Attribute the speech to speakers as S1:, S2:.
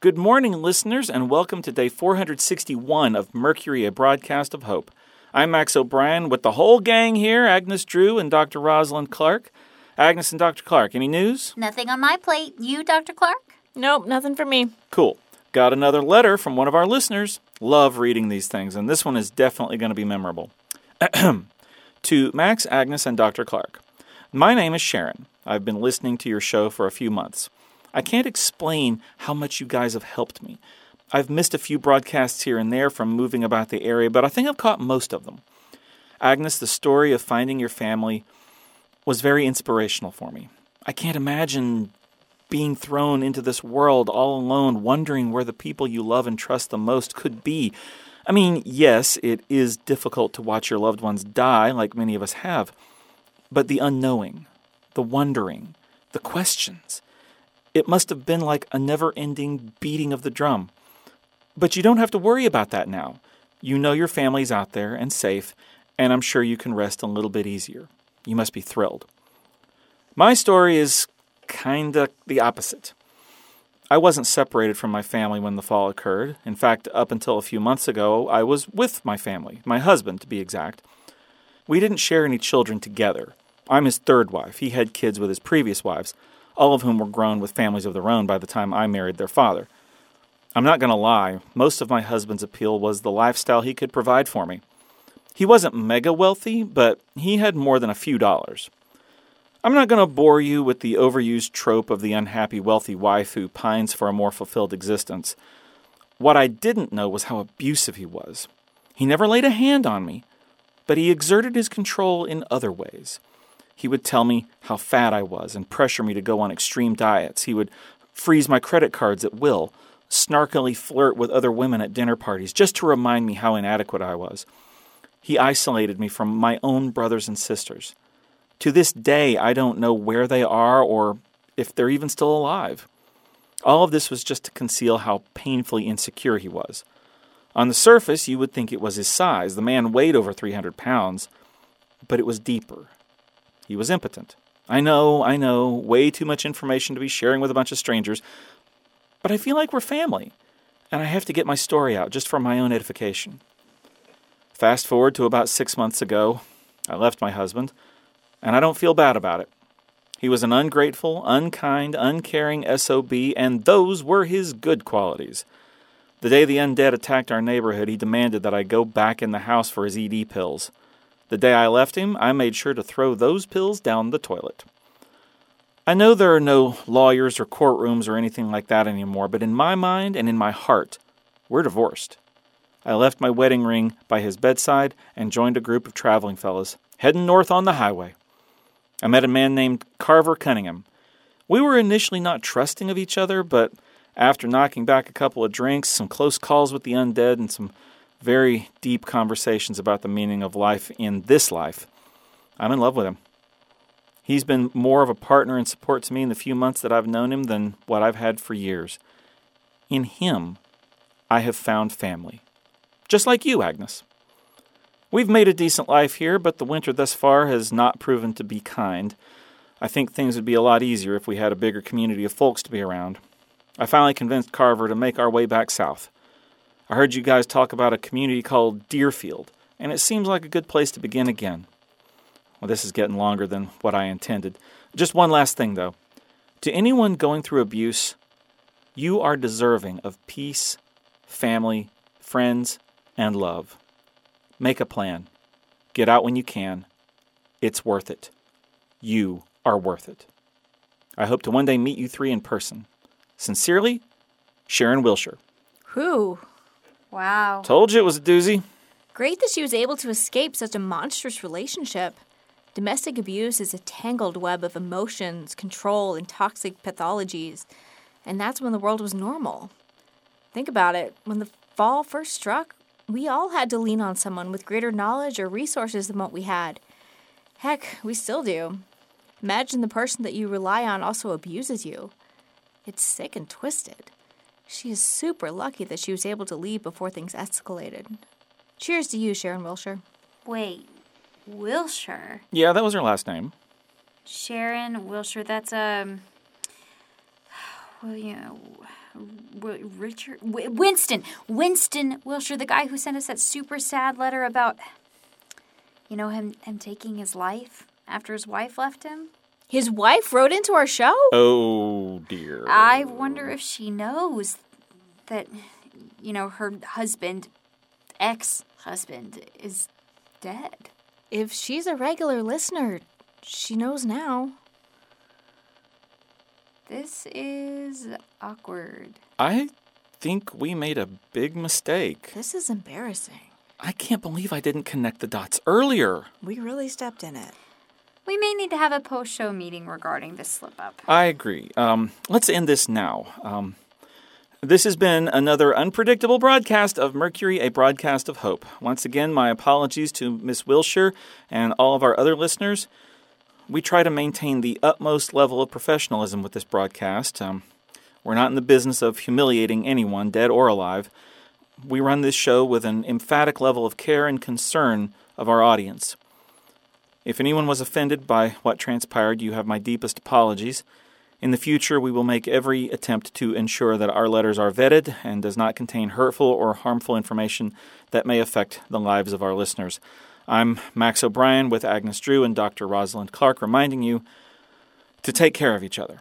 S1: Good morning, listeners, and welcome to day 461 of Mercury, a broadcast of hope. I'm Max O'Brien with the whole gang here Agnes Drew and Dr. Rosalind Clark. Agnes and Dr. Clark, any news?
S2: Nothing on my plate. You, Dr. Clark?
S3: Nope, nothing for me.
S1: Cool. Got another letter from one of our listeners. Love reading these things, and this one is definitely going to be memorable. to Max, Agnes, and Dr. Clark. My name is Sharon. I've been listening to your show for a few months. I can't explain how much you guys have helped me. I've missed a few broadcasts here and there from moving about the area, but I think I've caught most of them. Agnes, the story of finding your family was very inspirational for me. I can't imagine being thrown into this world all alone, wondering where the people you love and trust the most could be. I mean, yes, it is difficult to watch your loved ones die, like many of us have, but the unknowing, the wondering, the questions, it must have been like a never ending beating of the drum. But you don't have to worry about that now. You know your family's out there and safe, and I'm sure you can rest a little bit easier. You must be thrilled. My story is kinda the opposite. I wasn't separated from my family when the fall occurred. In fact, up until a few months ago, I was with my family, my husband to be exact. We didn't share any children together. I'm his third wife. He had kids with his previous wives, all of whom were grown with families of their own by the time I married their father. I'm not going to lie, most of my husband's appeal was the lifestyle he could provide for me. He wasn't mega wealthy, but he had more than a few dollars. I'm not going to bore you with the overused trope of the unhappy wealthy wife who pines for a more fulfilled existence. What I didn't know was how abusive he was. He never laid a hand on me, but he exerted his control in other ways. He would tell me how fat I was and pressure me to go on extreme diets. He would freeze my credit cards at will, snarkily flirt with other women at dinner parties just to remind me how inadequate I was. He isolated me from my own brothers and sisters. To this day, I don't know where they are or if they're even still alive. All of this was just to conceal how painfully insecure he was. On the surface, you would think it was his size. The man weighed over 300 pounds, but it was deeper. He was impotent. I know, I know, way too much information to be sharing with a bunch of strangers, but I feel like we're family, and I have to get my story out just for my own edification. Fast forward to about six months ago, I left my husband, and I don't feel bad about it. He was an ungrateful, unkind, uncaring SOB, and those were his good qualities. The day the undead attacked our neighborhood, he demanded that I go back in the house for his ED pills. The day I left him, I made sure to throw those pills down the toilet. I know there are no lawyers or courtrooms or anything like that anymore, but in my mind and in my heart, we're divorced. I left my wedding ring by his bedside and joined a group of traveling fellows, heading north on the highway. I met a man named Carver Cunningham. We were initially not trusting of each other, but after knocking back a couple of drinks, some close calls with the undead, and some very deep conversations about the meaning of life in this life. I'm in love with him. He's been more of a partner and support to me in the few months that I've known him than what I've had for years. In him, I have found family. Just like you, Agnes. We've made a decent life here, but the winter thus far has not proven to be kind. I think things would be a lot easier if we had a bigger community of folks to be around. I finally convinced Carver to make our way back south. I heard you guys talk about a community called Deerfield, and it seems like a good place to begin again. Well, this is getting longer than what I intended. Just one last thing, though. To anyone going through abuse, you are deserving of peace, family, friends, and love. Make a plan. Get out when you can. It's worth it. You are worth it. I hope to one day meet you three in person. Sincerely, Sharon Wilshire.
S3: Who?
S2: Wow.
S1: Told you it was a doozy.
S3: Great that she was able to escape such a monstrous relationship. Domestic abuse is a tangled web of emotions, control, and toxic pathologies. And that's when the world was normal. Think about it. When the fall first struck, we all had to lean on someone with greater knowledge or resources than what we had. Heck, we still do. Imagine the person that you rely on also abuses you. It's sick and twisted. She is super lucky that she was able to leave before things escalated. Cheers to you, Sharon Wilshire.
S2: Wait, Wilshire?
S1: Yeah, that was her last name.
S2: Sharon Wilshire, that's, um. well, you know, w- Richard, w- Winston, Winston Wilshire, the guy who sent us that super sad letter about, you know, him him taking his life after his wife left him.
S3: His wife wrote into our show?
S1: Oh dear.
S2: I wonder if she knows that, you know, her husband, ex husband, is dead.
S3: If she's a regular listener, she knows now.
S2: This is awkward.
S1: I think we made a big mistake.
S3: This is embarrassing.
S1: I can't believe I didn't connect the dots earlier.
S3: We really stepped in it.
S2: We may need to have a post show meeting regarding this slip up.
S1: I agree. Um, let's end this now. Um, this has been another unpredictable broadcast of Mercury, a broadcast of hope. Once again, my apologies to Miss Wilshire and all of our other listeners. We try to maintain the utmost level of professionalism with this broadcast. Um, we're not in the business of humiliating anyone, dead or alive. We run this show with an emphatic level of care and concern of our audience. If anyone was offended by what transpired, you have my deepest apologies. In the future, we will make every attempt to ensure that our letters are vetted and does not contain hurtful or harmful information that may affect the lives of our listeners. I'm Max O'Brien with Agnes Drew and Dr. Rosalind Clark reminding you to take care of each other.